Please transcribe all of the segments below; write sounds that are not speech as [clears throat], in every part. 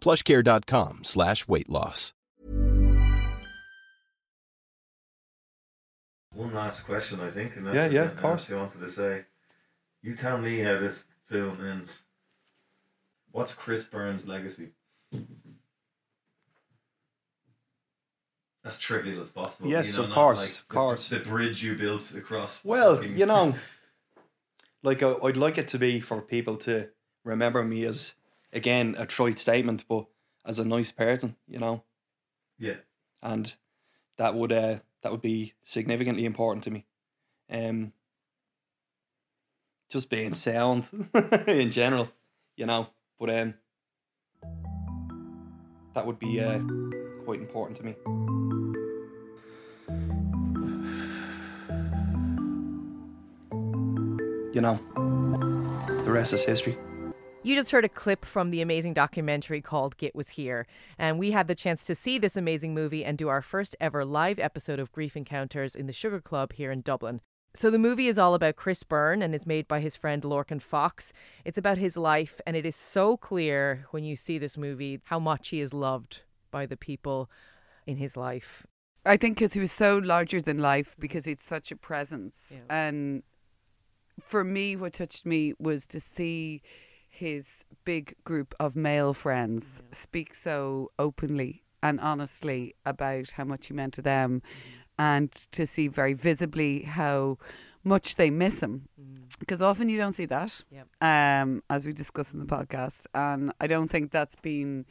plushcare.com slash weight loss. One last question, I think. And Yeah, yeah, of course. that's what I wanted to say. You tell me how this film ends. What's Chris Byrne's legacy? As trivial as possible. Yes, you know, of course, like of the- course. The, bridge you built across. Well, you know, [laughs] like I- I'd like it to be for people to remember me as again a trite statement, but as a nice person, you know, Yeah. and that would uh that would be significantly important to me. Um, just being sound [laughs] in general, you know, but um, that would be uh quite important to me. You know, the rest is history. You just heard a clip from the amazing documentary called Git Was Here, and we had the chance to see this amazing movie and do our first ever live episode of Grief Encounters in the Sugar Club here in Dublin. So the movie is all about Chris Byrne and is made by his friend Lorcan Fox. It's about his life, and it is so clear when you see this movie how much he is loved by the people in his life. I think because he was so larger than life, because he's such a presence. Yeah. And for me, what touched me was to see his big group of male friends speak so openly and honestly about how much he meant to them, and to see very visibly how much they miss him. Because often you don't see that, Yep. um, as we discuss in the podcast. And I don't think that's been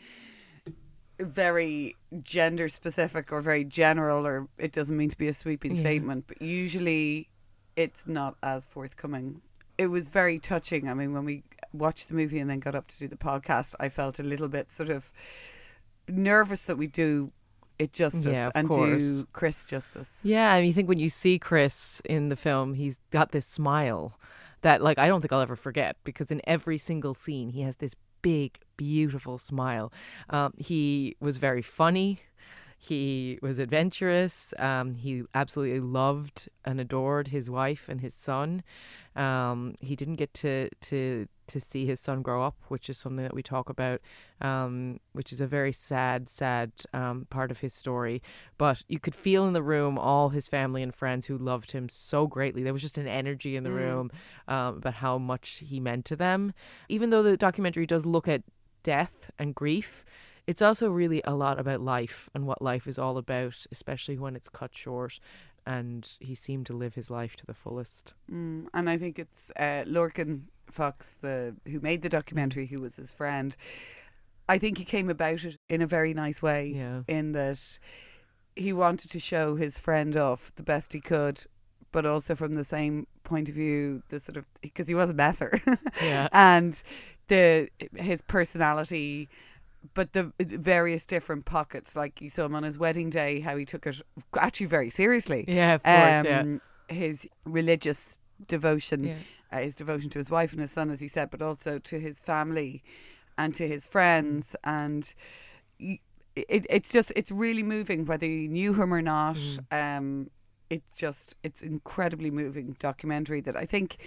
very gender specific or very general or it doesn't mean to be a sweeping Yeah. statement but usually it's not as forthcoming it was very touching i mean when we watched the movie and then got up to do the podcast i felt a little bit sort of nervous that we do it justice Yeah, and course. do chris justice Yeah, I mean, I think when you see Chris in the film, he's got this smile that, like, I don't think I'll ever forget because in every single scene, he has this big, beautiful smile. Um, he was very funny. He was adventurous. Um, he absolutely loved and adored his wife and his son. Um, he didn't get to to to see his son grow up, which is something that we talk about, um, which is a very sad, sad um, part of his story. But you could feel in the room all his family and friends who loved him so greatly. There was just an energy in the room um, about how much he meant to them. Even though the documentary does look at death and grief, it's also really a lot about life and what life is all about, especially when it's cut short. And he seemed to live his life to the fullest. Mm, and I think it's uh, Lorcan Fox, the who made the documentary, who was his friend. I think he came about it in a very nice way. Yeah. In that he wanted to show his friend off the best he could, but also from the same point of view, the sort of because he was a messer, [laughs] Yeah. and the his personality. But the various different pockets, like you saw him on his wedding day, how he took it actually very seriously Yeah, of course. yeah. um, his religious devotion, Yeah. uh, his devotion to his wife and his son, as he said, but also to his family and to his friends. And it, it's just, it's really moving, whether you knew him or not. Um, it's just, it's incredibly moving documentary that I think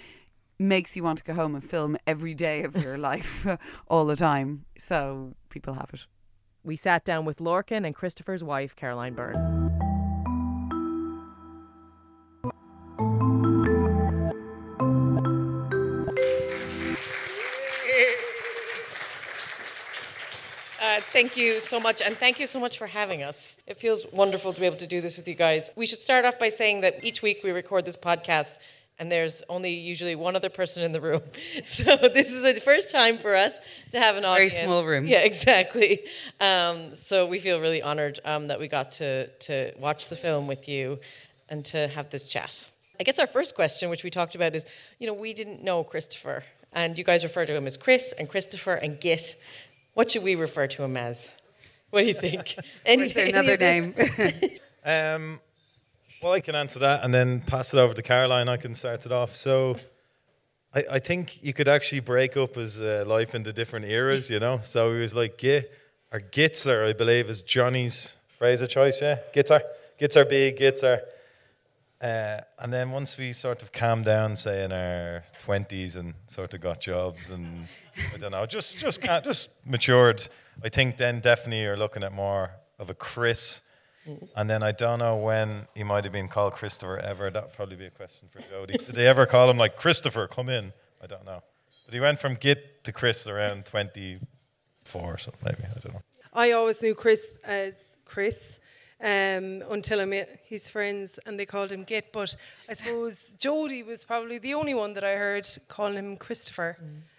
makes you want to go home and film every day of your [laughs] life all the time. So people have it. We sat down with Lorcan and Christopher's wife, Caroline Byrne. Uh, Thank you so much, and thank you so much for having us. It feels wonderful to be able to do this with you guys. We should start off by saying that each week we record this podcast, and there's only usually one other person in the room. [laughs] So this is the first time for us to have an audience. Very small room. Yeah, exactly. Um, so we feel really honoured um, that we got to to watch the film with you and to have this chat. I guess our first question, which we talked about, is you know we didn't know Christopher, and you guys refer to him as Chris and Christopher and Git. What should we refer to him as? What do you think? [laughs] Is there another name? [laughs] Um, well, I can answer that and then pass it over to Caroline. I can start it off. So, I, I think you could actually break up his uh, life into different eras, you know? So he was like Git, or Gitzer, I believe, is Johnny's phrase of choice, yeah? Gitzer. Gitzer B, Gitzer. Uh, and then once we sort of calmed down, say in our twenties, and sort of got jobs, and I don't know, just just just matured. I think then definitely you're looking at more of a Chris, and then I don't know when he might have been called Christopher ever. That would probably be a question for Jody. Did they ever call him like Christopher? Come in. I don't know, but he went from Git to Chris around twenty four or something. Maybe I don't know. I always knew Chris as Chris um, until I met his friends and they called him Git. But I suppose Jody was probably the only one that I heard calling him Christopher.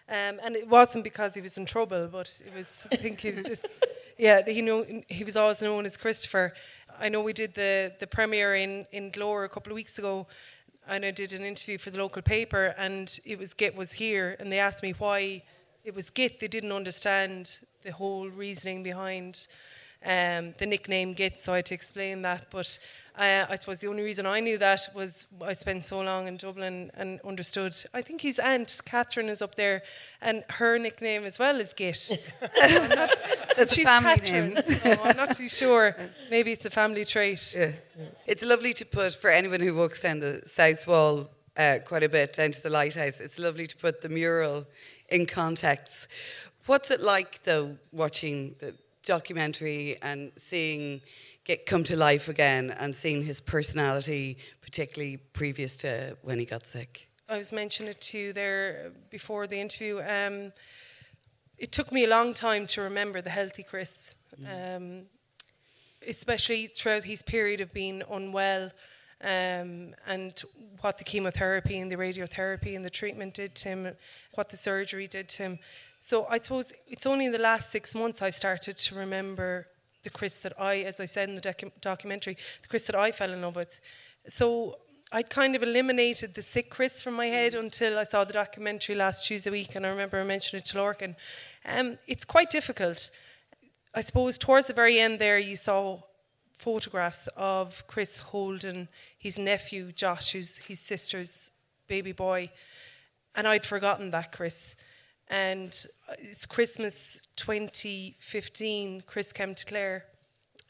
Um, and it wasn't because he was in trouble, but it was, I think he was just, [laughs] yeah, he, know, he was always known as Christopher. I know we did the, the premiere in, in Glore a couple of weeks ago and I did an interview for the local paper and it was Git was here and they asked me why it was Git. They didn't understand the whole reasoning behind um, the nickname Git, so I had to explain that. But uh, I suppose the only reason I knew that was I spent so long in Dublin and understood. I think his aunt, Catherine, is up there, and her nickname as well is Git. I'm [laughs] not, [laughs] That's a family Catherine, name. so [laughs] I'm not too sure. Maybe it's a family trait. Yeah. It's lovely to put, for anyone who walks down the South Wall uh, quite a bit, down to the lighthouse, it's lovely to put the mural in context. What's it like, though, watching the documentary and seeing Git come to life again and seeing his personality, particularly previous to when he got sick? I was mentioning it to you there before the interview. Um, it took me a long time to remember the healthy Chris, um, especially throughout his period of being unwell um, and what the chemotherapy and the radiotherapy and the treatment did to him, what the surgery did to him. So I suppose it's only in the last six months I've started to remember the Chris that I, as I said in the docu- documentary, the Chris that I fell in love with. So I'd kind of eliminated the sick Chris from my head until I saw the documentary last Tuesday week, and I remember I mentioned it to Lorcan. Um, it's quite difficult. I suppose towards the very end there, you saw photographs of Chris holding his nephew Josh, his sister's baby boy, and I'd forgotten that Chris. And it's Christmas 2015. Chris came to Clare.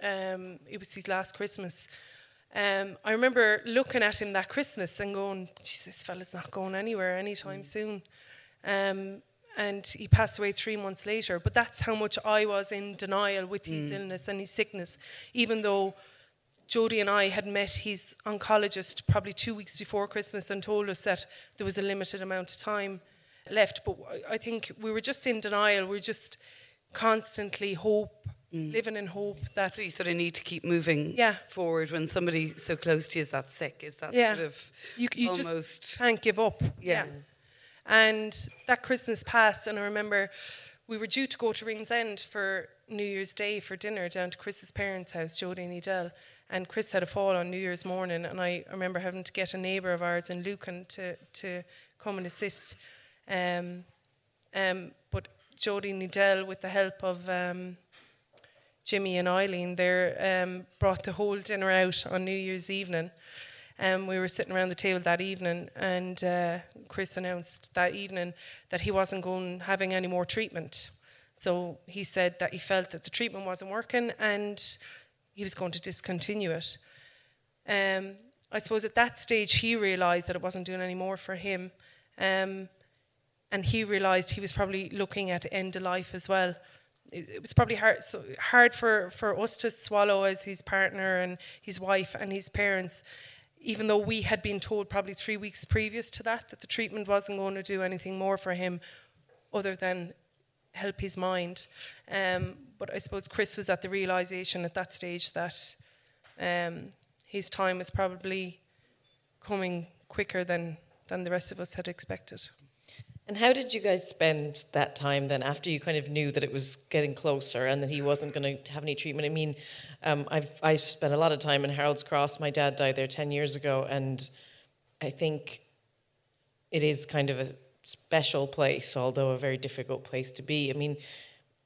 Um, it was his last Christmas. Um, I remember looking at him that Christmas and going, "Jesus, this fella's not going anywhere anytime soon." Um, and he passed away three months later. But that's how much I was in denial with his illness and his sickness, even though Jody and I had met his oncologist probably two weeks before Christmas and told us that there was a limited amount of time left. But I- I think we were just in denial. We were just constantly hope, living in hope that you sort of need to keep moving Yeah. forward when somebody so close to you is that sick. Is that yeah, sort of you, you almost just can't give up. Yeah. And that Christmas passed, and I remember we were due to go to Ringsend for New Year's Day for dinner down to Chris's parents' house, Jodie and Edel. And Chris had a fall on New Year's morning, and I remember having to get a neighbour of ours in Lucan to, to come and assist. Um, um, but Jodie Edel, with the help of um, Jimmy and Eileen there um, brought the whole dinner out on New Year's evening. Um, we were sitting around the table that evening, and uh, Chris announced that evening that he wasn't going having any more treatment. So he said that he felt that the treatment wasn't working, and he was going to discontinue it. Um, I suppose at that stage he realised that it wasn't doing any more for him, um, and he realised he was probably looking at end of life as well it, was probably hard so hard for, for us to swallow as his partner and his wife and his parents, even though we had been told probably three weeks previous to that that the treatment wasn't going to do anything more for him other than help his mind. Um, but I suppose Chris was at the realization at that stage that um, his time was probably coming quicker than than the rest of us had expected. And how did you guys spend that time then after you kind of knew that it was getting closer and that he wasn't going to have any treatment? I mean, um, I've, I've spent a lot of time in Harold's Cross. My dad died there 10 years ago, and I think it is kind of a special place, although a very difficult place to be. I mean,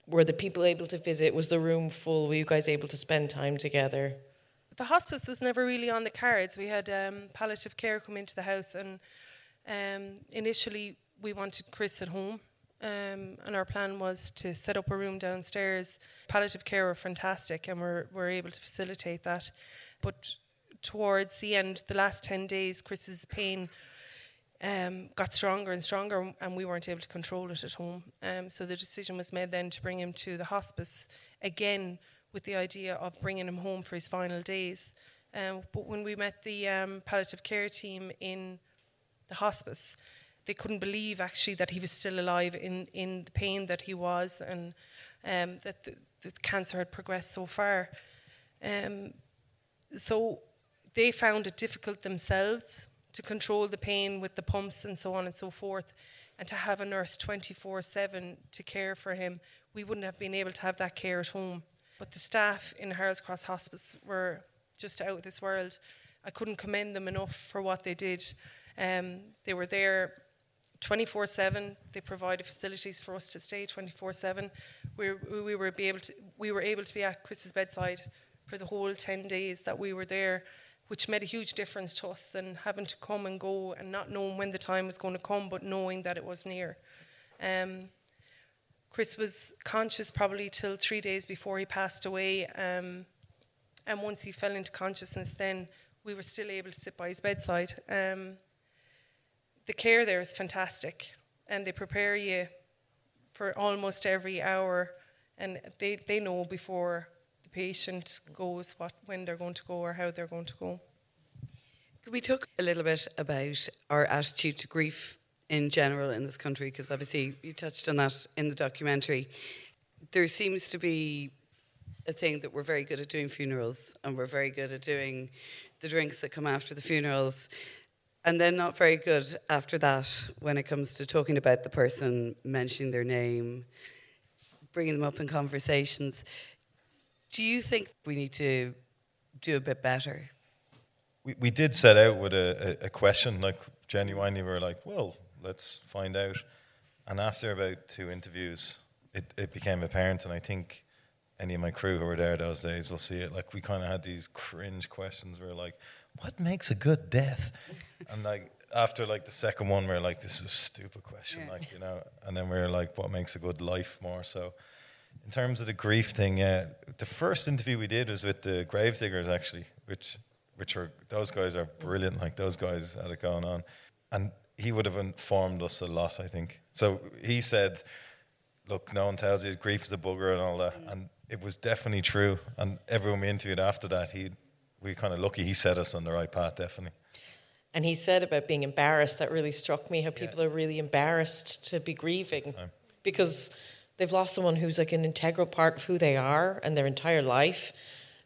were the people able to visit? Was the room full? Were you guys able to spend time together? The hospice was never really on the cards. We had um, palliative care come into the house, and um, initially we wanted Chris at home. Um, and our plan was to set up a room downstairs. Palliative care were fantastic, and we're, we're able to facilitate that. But towards the end, the last 10 days, Chris's pain um, got stronger and stronger, and we weren't able to control it at home. Um, so the decision was made then to bring him to the hospice again with the idea of bringing him home for his final days. Um, but when we met the um, palliative care team in the hospice, they couldn't believe actually that he was still alive in, in the pain that he was and um, that the, the, cancer had progressed so far. Um, so they found it difficult themselves to control the pain with the pumps and so on and so forth, and to have a nurse 24 7 to care for him. We wouldn't have been able to have that care at home. But the staff in Harold's Cross Hospice were just out of this world. I couldn't commend them enough for what they did. Um, they were there 24 7. They provided facilities for us to stay 24 7. We, we, were able to, we were able to be at Chris's bedside for the whole 10 days that we were there, which made a huge difference to us than having to come and go and not knowing when the time was going to come, but knowing that it was near. Um, Chris was conscious probably till three days before he passed away. Um, and once he fell into consciousness, then we were still able to sit by his bedside. Um, the care there is fantastic, and they prepare you for almost every hour, and they, they know before the patient goes what when they're going to go or how they're going to go. Could we talk a little bit about our attitude to grief in general in this country? Because obviously you touched on that in the documentary. There seems to be a thing that we're very good at doing funerals, and we're very good at doing the drinks that come after the funerals and then not very good after that when it comes to talking about the person, mentioning their name, bringing them up in conversations. Do you think we need to do a bit better? We, we did set out with a, a, a question, like genuinely, we were like, well, let's find out. And after about two interviews, it, it became apparent, and I think any of my crew who were there those days will see it. Like, we kind of had these cringe questions. where, like, what makes a good death? and like after like the second one, we are like, this is a stupid question, yeah. like you know. And then we are like, what makes a good life more so? In terms of the grief thing, yeah, the first interview we did was with the Gravediggers actually, which which are those guys are brilliant. Like those guys had it going on, and he would have informed us a lot. I think so. He said, "Look, no one tells you grief is a bugger and all that," mm. and it was definitely true. And everyone we interviewed after that, he we're kind of lucky he set us on the right path, definitely. And he said about being embarrassed, that really struck me how people yeah. are really embarrassed to be grieving because they've lost someone who's like an integral part of who they are and their entire life.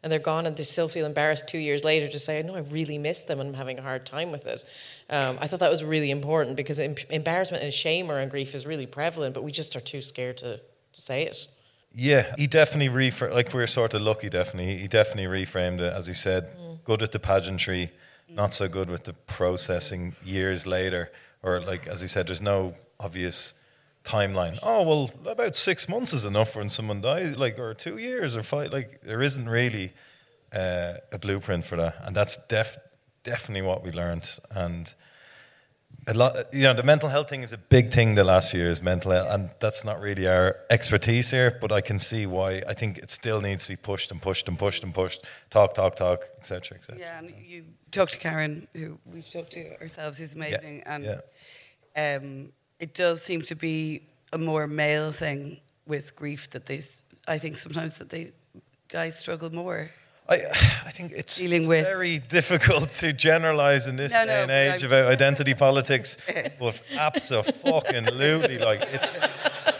And they're gone and they still feel embarrassed two years later to say, no, I really miss them and I'm having a hard time with it. Um, I thought that was really important because em- embarrassment and shame around grief is really prevalent, but we just are too scared to, to say it. Yeah, he definitely reframed. Like we are sort of lucky. Definitely, he definitely reframed it. As he said, mm. good with the pageantry, not so good with the processing years later. Or like as he said, there's no obvious timeline. Oh well, about six months is enough when someone dies, like or two years or five. Like there isn't really uh, a blueprint for that, and that's def- definitely what we learned. And lot, you know, the mental health thing is a big thing the last year is mental health, and that's not really our expertise here, but I can see why I think it still needs to be pushed and pushed and pushed and pushed, talk, talk, talk, etc., etc. Yeah, and you talked to Karen, who we've talked to ourselves, who's amazing, yeah. and yeah. Um, it does seem to be a more male thing with grief that they, I think sometimes that they guys struggle more. I, [sighs] I think it's Dealing with. very difficult to generalize in this no, day no, and age about identity politics, but absolutely, like it's,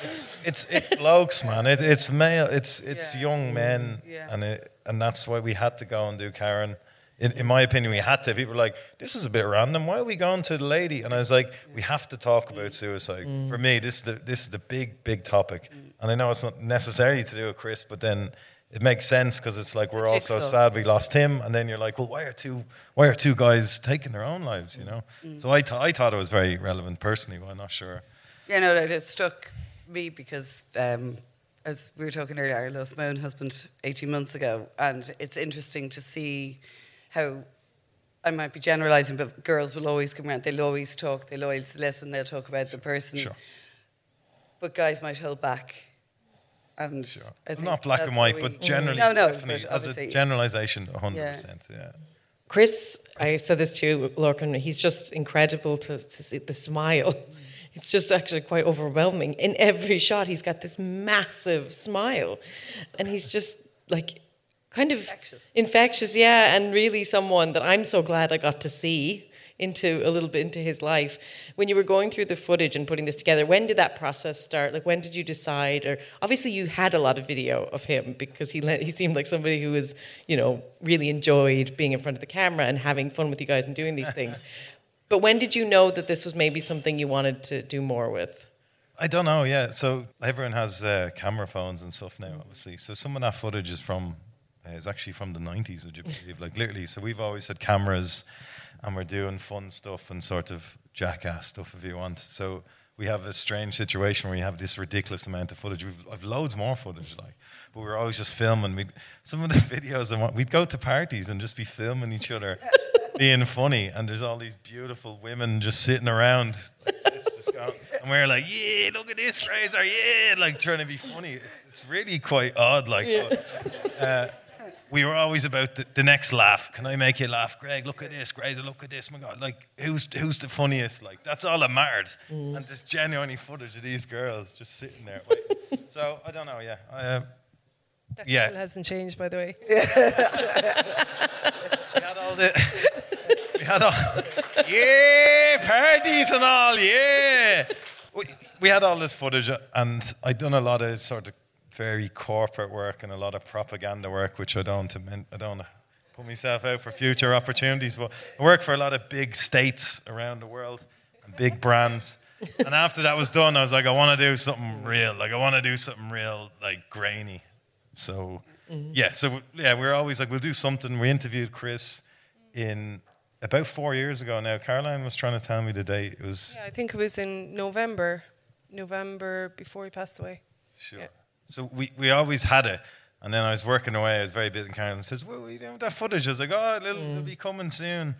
it's it's it's blokes, man. It, it's male. It's it's Yeah. young men, Yeah. and it, and that's why we had to go and do Karen. In, in my opinion, we had to. People were like, "This is a bit random. Why are we going to the lady?" And I was like, "We have to talk about suicide. Mm. For me, this is the this is the big big topic." Mm. And I know it's not necessary to do with Chris, but then it makes sense because it's like we're all so sad we lost him, and then you're like, "Well, why are two why are two guys taking their own lives?" You know. So I th- I thought it was very relevant personally, but I'm not sure. Yeah, no, it it struck me because, um, as we were talking earlier, I lost my own husband 18 months ago, and it's interesting to see how I might be generalising, but girls will always come around. They'll always talk. They'll always listen. They'll talk about the person. Sure. But guys might hold back. And I think not black and white, but mm. generally, no, no, but as a generalization, 100%. Yeah. Chris, I said this to you, Lorcan, he's just incredible to, to see the smile. Mm. It's just actually quite overwhelming. In every shot, he's got this massive smile. And he's just like kind of Infectious. infectious, yeah, and really someone that I'm so glad I got to see into a little bit into his life. When you were going through the footage and putting this together, when did that process start? Like when did you decide or obviously you had a lot of video of him because he he seemed like somebody who was, you know, really enjoyed being in front of the camera and having fun with you guys and doing these [laughs] things. But when did you know that this was maybe something you wanted to do more with? I don't know, yeah. So everyone has uh, camera phones and stuff now, obviously. So some of that footage is from, uh, is actually from the 90s, would you believe? Like literally. So we've always had cameras and we're doing fun stuff and sort of jackass stuff if you want. So we have a strange situation where you have this ridiculous amount of footage. We've I've loads more footage, like, but we are always just filming. We some of the [laughs] videos and what we'd go to parties and just be filming each other, [laughs] being funny. And there's all these beautiful women just sitting around, like this, just going, and we're like, yeah, look at this Fraser, yeah, like trying to be funny. It's, it's really quite odd, like. but, uh, we were always about the, the next laugh. Can I make you laugh, Greg? Look at this, Greg. Look at this. My God, like who's who's the funniest? Like that's all that mattered. And just genuinely footage of these girls just sitting there. waiting. [laughs] so I don't know. Yeah, I, uh, That Yeah. still hasn't changed, by the way. [laughs] we had all the we had all yeah parties and all. Yeah, we, we had all this footage, and I'd done a lot of sort of very corporate work and a lot of propaganda work, which I don't I don't put myself out for future opportunities. But I work for a lot of big states around the world and big brands. And after that was done, I was like, I want to do something real. Like I want to do something real, like grainy. So mm-hmm. yeah, so yeah, we're always like, we'll do something. We interviewed Chris in about four years ago now. Caroline was trying to tell me the date. It was Yeah, I think it was in November, November before he passed away. Sure. Yeah. So we, we always had it. And then I was working away, I was very busy, and Karen says, Well, we don't have that footage. I was like, Oh, it'll, it'll be coming soon.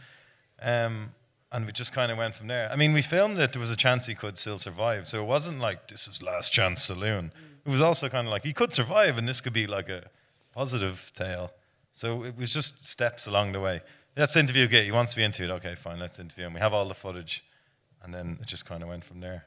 Um, and we just kind of went from there. I mean, we filmed it, there was a chance he could still survive. So it wasn't like, This is Last Chance Saloon. It was also kind of like, He could survive, and this could be like a positive tale. So it was just steps along the way. Let's interview Git. He wants to be interviewed. Okay, fine, let's interview him. We have all the footage. And then it just kind of went from there.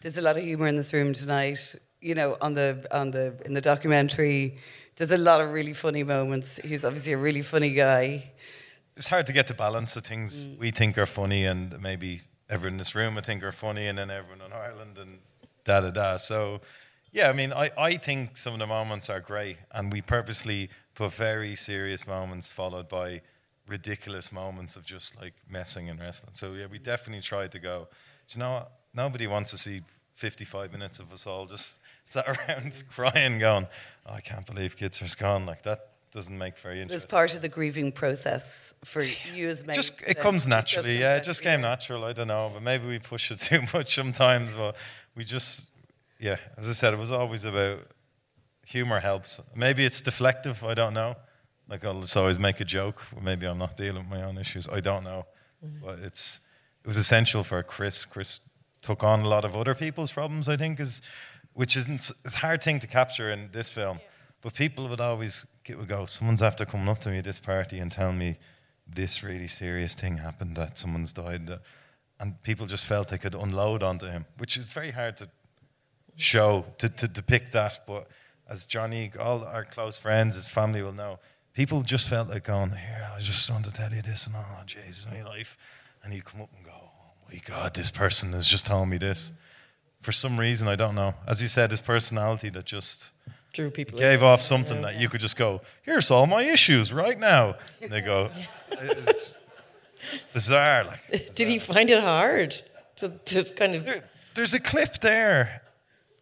there's a lot of humour in this room tonight. You know, on the on the in the documentary, there's a lot of really funny moments. He's obviously a really funny guy. It's hard to get the balance of things mm. we think are funny, and maybe everyone in this room I think are funny, and then everyone in Ireland, and da da da. So, yeah, I mean, I, I think some of the moments are great, and we purposely put very serious moments followed by ridiculous moments of just like messing and wrestling. So yeah, we definitely tried to go. Do you know what? Nobody wants to see 55 minutes of us all just [laughs] sat around [laughs] crying, going, oh, "I can't believe kids are gone." Like that doesn't make very It was part of the grieving process for you as mates. Just it comes naturally, comes yeah. It just came natural. I don't know, but maybe we push it [laughs] too much sometimes. But we just, yeah. As I said, it was always about humor helps. Maybe it's deflective. I don't know. Like I'll just always make a joke. Maybe I'm not dealing with my own issues. I don't know. Mm-hmm. But it's it was essential for Chris. Chris took on a lot of other people's problems. I think is, which isn't it's a hard thing to capture in this film. But people would always get would go. Someone's after coming up to me at this party and telling me this really serious thing happened that someone's died, uh, and people just felt they could unload onto him, which is very hard to show to, to depict that. But as Johnny, all our close friends, his family will know, people just felt like going, Here, I was just want to tell you this, and oh, Jesus, my life. And he'd come up and Oh my God, this person is just telling me this. For some reason, I don't know. As you said, his personality that just Drew people. gave off something that you could just go, Here's all my issues right now. And they go, It's bizarre. Like, [laughs] Did he find it hard to, to kind of? there's a clip there,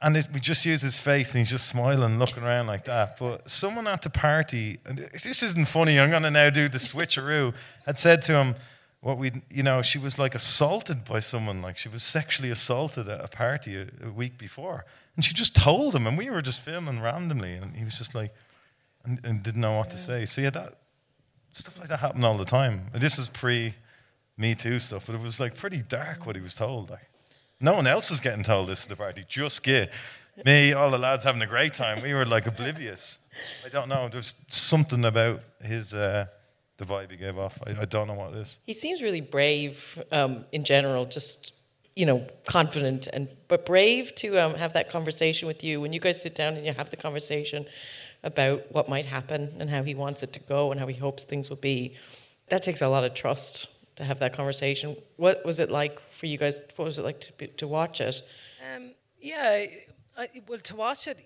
and it, we just use his face, and he's just smiling, looking around like that. But someone at the party, and this isn't funny. I'm gonna now do the switcheroo. Had said to him, "What we, you know, she was like assaulted by someone. Like she was sexually assaulted at a party a, a week before, and she just told him, and we were just filming randomly, and he was just like, and, and didn't know what to say. So yeah, that stuff like that happened all the time. And this is pre Me Too stuff, but it was like pretty dark what he was told. Like no one else was getting told this at the party, just Git. Me, all the lads having a great time. We were like oblivious. I don't know. There's something about his uh, the vibe he gave off. I, I don't know what it is. He seems really brave um, in general, just you know, confident and but brave to um, have that conversation with you when you guys sit down and you have the conversation about what might happen and how he wants it to go and how he hopes things will be. That takes a lot of trust to have that conversation. What was it like for you guys? What was it like to be, to watch it? Um, yeah, I, I, well, to watch it,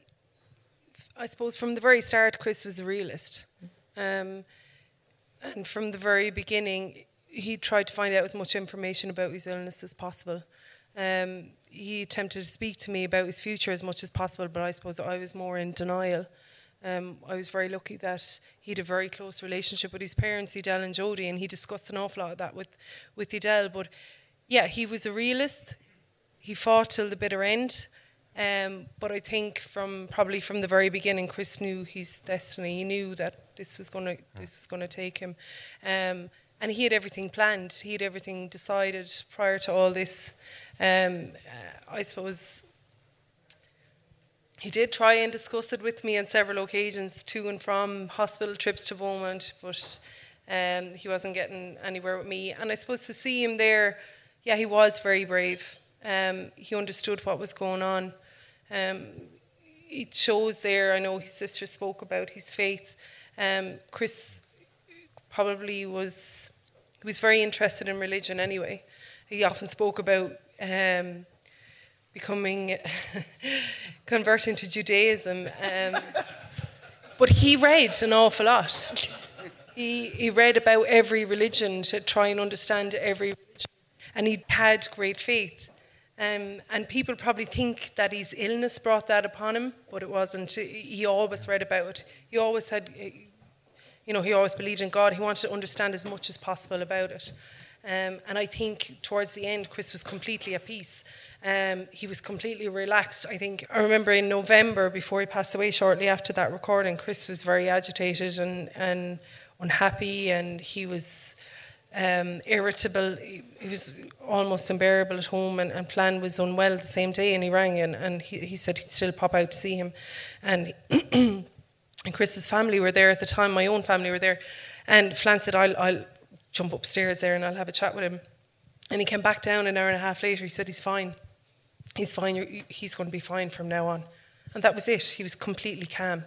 I suppose from the very start, Chris was a realist. Um, and from the very beginning, he tried to find out as much information about his illness as possible. Um, he attempted to speak to me about his future as much as possible, but I suppose I was more in denial. Um, I was very lucky that he had a very close relationship with his parents, Edel and Jodie, and he discussed an awful lot of that with, with Edel. But yeah, he was a realist. He fought till the bitter end. Um, but I think from probably from the very beginning, Chris knew his destiny. He knew that this was gonna this was gonna take him, um, and he had everything planned. He had everything decided prior to all this. Um, uh, I suppose he did try and discuss it with me on several occasions, to and from hospital trips to Beaumont, but um, he wasn't getting anywhere with me. And I suppose to see him there, yeah, he was very brave. Um, he understood what was going on. Um, it shows there, I know his sister spoke about his faith. Um, Chris probably was, he was very interested in religion anyway. He often spoke about um, becoming, [laughs] converting to Judaism. Um, but he read an awful lot. He, he read about every religion to try and understand every religion. And he had great faith. Um, and people probably think that his illness brought that upon him, but it wasn't. He always read about it. He always had, you know, he always believed in God. He wanted to understand as much as possible about it. Um, and I think towards the end, Chris was completely at peace. Um, he was completely relaxed. I think I remember in November, before he passed away, shortly after that recording, Chris was very agitated and, and unhappy, and he was um, irritable. He, he, was almost unbearable at home, and, and Flan was unwell the same day, and he rang and, and he, he said he'd still pop out to see him. And, [clears throat] and Chris's family were there at the time, my own family were there, and Flan said, I'll, I'll jump upstairs there and I'll have a chat with him. And he came back down an hour and a half later. He said, He's fine. He's fine. He's going to be fine from now on. And that was it. He was completely calm.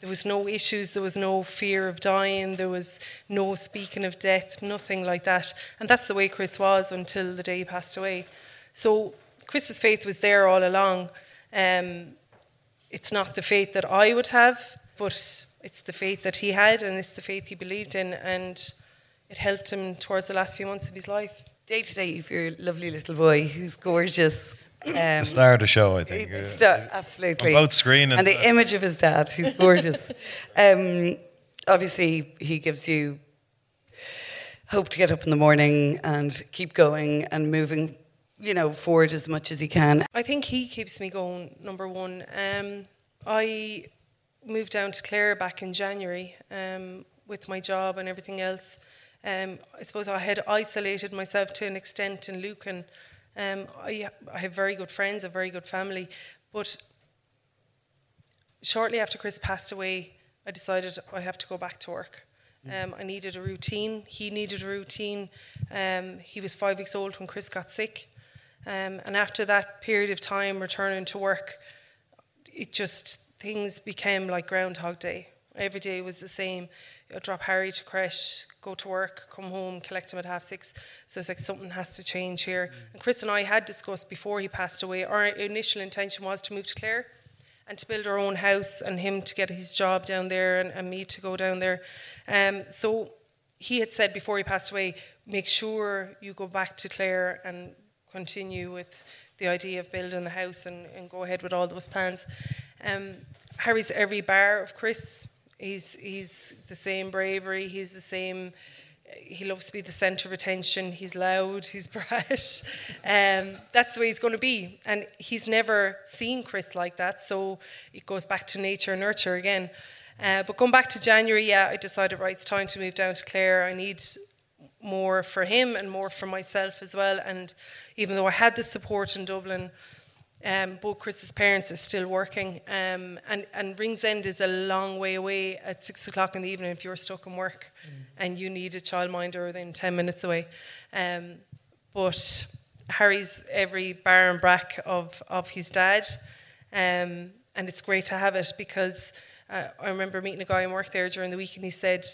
There was no issues. There was no fear of dying. There was no speaking of death, nothing like that. And that's the way Chris was until the day he passed away. So Chris's faith was there all along. Um, it's not the faith that I would have, but it's the faith that he had, and it's the faith he believed in, and it helped him towards the last few months of his life. Day to day, you've your lovely little boy who's gorgeous. Um, the star of the show, I think. the Uh, star- absolutely. On both screen and- and the image of his dad, who's gorgeous. [laughs] um, obviously, he gives you hope to get up in the morning and keep going and moving, you know, forward as much as he can. I think he keeps me going, number one. Um, I moved down to Clare back in January um, with my job and everything else. Um, I suppose I had isolated myself to an extent in Lucan. Um, I, I have very good friends, a very good family, but shortly after Chris passed away, I decided I have to go back to work. Um, I needed a routine. He needed a routine. Um, he was five weeks old when Chris got sick. Um, and after that period of time returning to work, it just, things became like Groundhog Day. Every day was the same. I'd drop Harry to creche, go to work, come home, collect him at half six. So it's like something has to change here. And Chris and I had discussed before he passed away, our initial intention was to move to Clare and to build our own house and him to get his job down there and, and me to go down there. Um, so he had said before he passed away, make sure you go back to Clare and continue with the idea of building the house and, and go ahead with all those plans. Um, Harry's every bar of Chris. He's he's the same bravery. He's the same. He loves to be the centre of attention. He's loud. He's [laughs] brash. Um, that's the way he's going to be. And he's never seen Chris like that. So it goes back to nature and nurture again. Uh, but going back to January, yeah, I decided right, it's time to move down to Clare. I need more for him and more for myself as well. And even though I had the support in Dublin, um, both Chris's parents are still working, um, and and Ringsend is a long way away at six o'clock in the evening if you're stuck in work, and you need a childminder within ten minutes away. Um, but Harry's every bar and brack of of his dad, um, and it's great to have it because uh, I remember meeting a guy in work there during the week, and he said.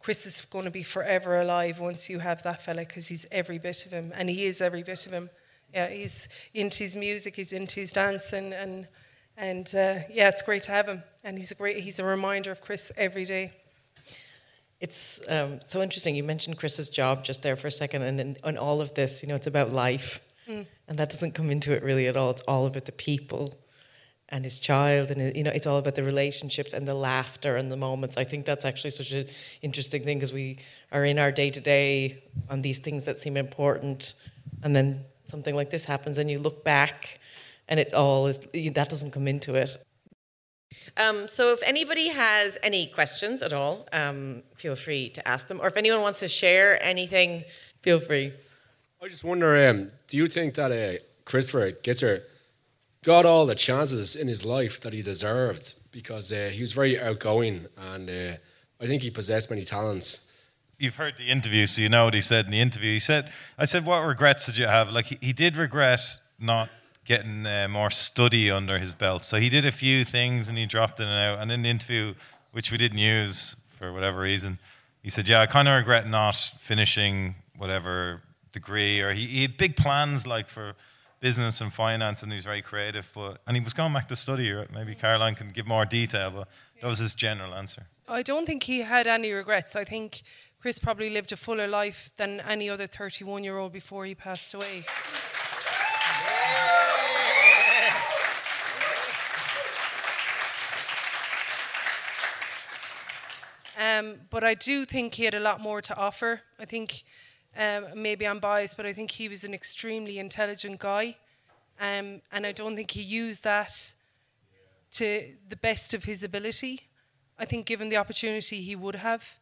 Chris is going to be forever alive once you have that fella because he's every bit of him, and he is every bit of him. Yeah, he's into his music, he's into his dancing, and and uh, yeah, it's great to have him. And he's a great, he's a reminder of Chris every day. It's um, so interesting. You mentioned Chris's job just there for a second, and in, on all of this, you know, it's about life, Mm. and that doesn't come into it really at all. It's all about the people and his child, and you know, it's all about the relationships and the laughter and the moments. I think that's actually such an interesting thing because we are in our day to day on these things that seem important, and then something like this happens, and you look back, and it all is that doesn't come into it. Um, so, if anybody has any questions at all, um, feel free to ask them. Or if anyone wants to share anything, feel free. I just wonder, um, do you think that uh, Christopher Gitzer got all the chances in his life that he deserved? Because uh, he was very outgoing and uh, I think he possessed many talents. You've heard the interview, so you know what he said in the interview. He said, I said, what regrets did you have? Like, he, he did regret not getting uh, more study under his belt. So he did a few things and he dropped in and out. And in the interview, which we didn't use for whatever reason, he said, yeah, I kind of regret not finishing whatever degree. Or he, he had big plans, like, for business and finance, and he was very creative. But And he was going back to study. or Maybe Caroline can give more detail, but that was his general answer. I don't think he had any regrets. I think Chris probably lived a fuller life than any other 31 year old before he passed away. Um, but I do think he had a lot more to offer. I think um, maybe I'm biased, but I think he was an extremely intelligent guy. Um, and I don't think he used that to the best of his ability. I think given the opportunity he would have.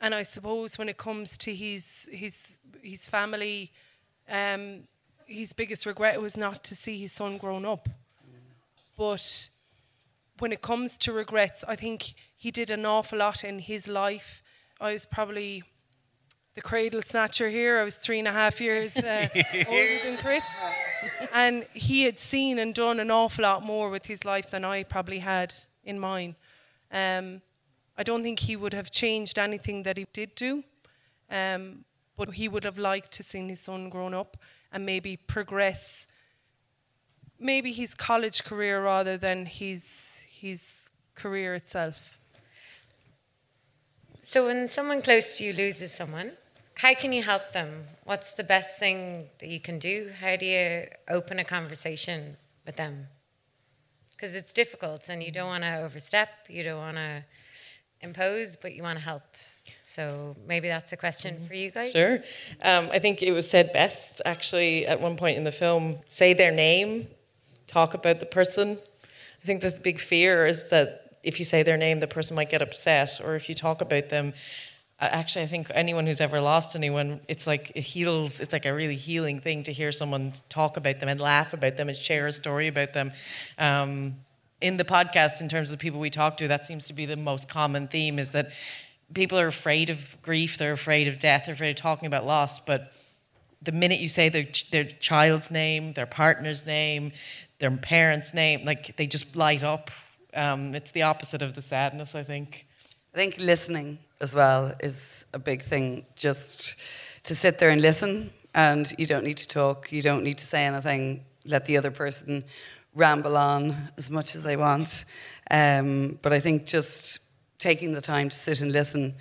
And I suppose when it comes to his his his family, um, his biggest regret was not to see his son grown up. But when it comes to regrets, I think he did an awful lot in his life. I was probably the cradle snatcher here. I was three and a half years uh, [laughs] older than Chris. And he had seen and done an awful lot more with his life than I probably had in mine. Um, I don't think he would have changed anything that he did do, um, but he would have liked to seen his son grown up and maybe progress maybe his college career rather than his his career itself. So when someone close to you loses someone, how can you help them? What's the best thing that you can do? How do you open a conversation with them? Because it's difficult and you don't want to overstep, you don't want to impose, but you want to help. So maybe that's a question for you guys. Sure. Um, I think it was said best actually at one point in the film say their name, talk about the person. I think the big fear is that if you say their name, the person might get upset, or if you talk about them. uh, Actually, I think anyone who's ever lost anyone, it's like it heals. It's like a really healing thing to hear someone talk about them and laugh about them and share a story about them. Um, in the podcast, in terms of the people we talk to, that seems to be the most common theme: is that people are afraid of grief, they're afraid of death, they're afraid of talking about loss. But the minute you say their their child's name, their partner's name, their parents' name, like they just light up. Um, it's the opposite of the sadness, I think. I think listening as well is a big thing. Just to sit there and listen, and you don't need to talk, you don't need to say anything. Let the other person ramble on as much as they want. Um, but I think just taking the time to sit and listen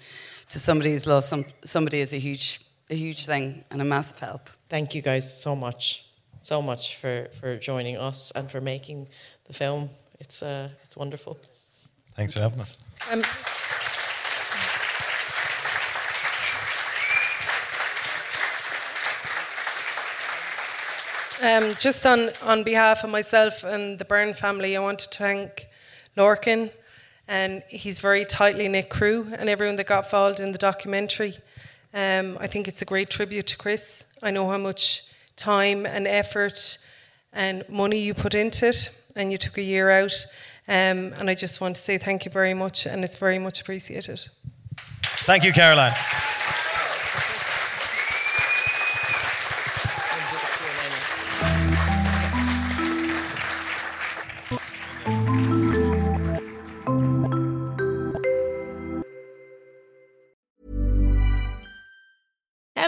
to somebody who's lost some, somebody is a huge, a huge thing and a massive help. Thank you guys so much, so much for, for joining us and for making the film. It's uh, it's wonderful. Thanks for having us. Um, Um, just on, on behalf of myself and the Byrne family, I want to thank Lorcan and his very tightly knit crew and everyone that got involved in the documentary. Um, I think it's a great tribute to Chris. I know how much time and effort and money you put into it, and you took a year out. Um, and I just want to say thank you very much, and it's very much appreciated. Thank you, Caroline.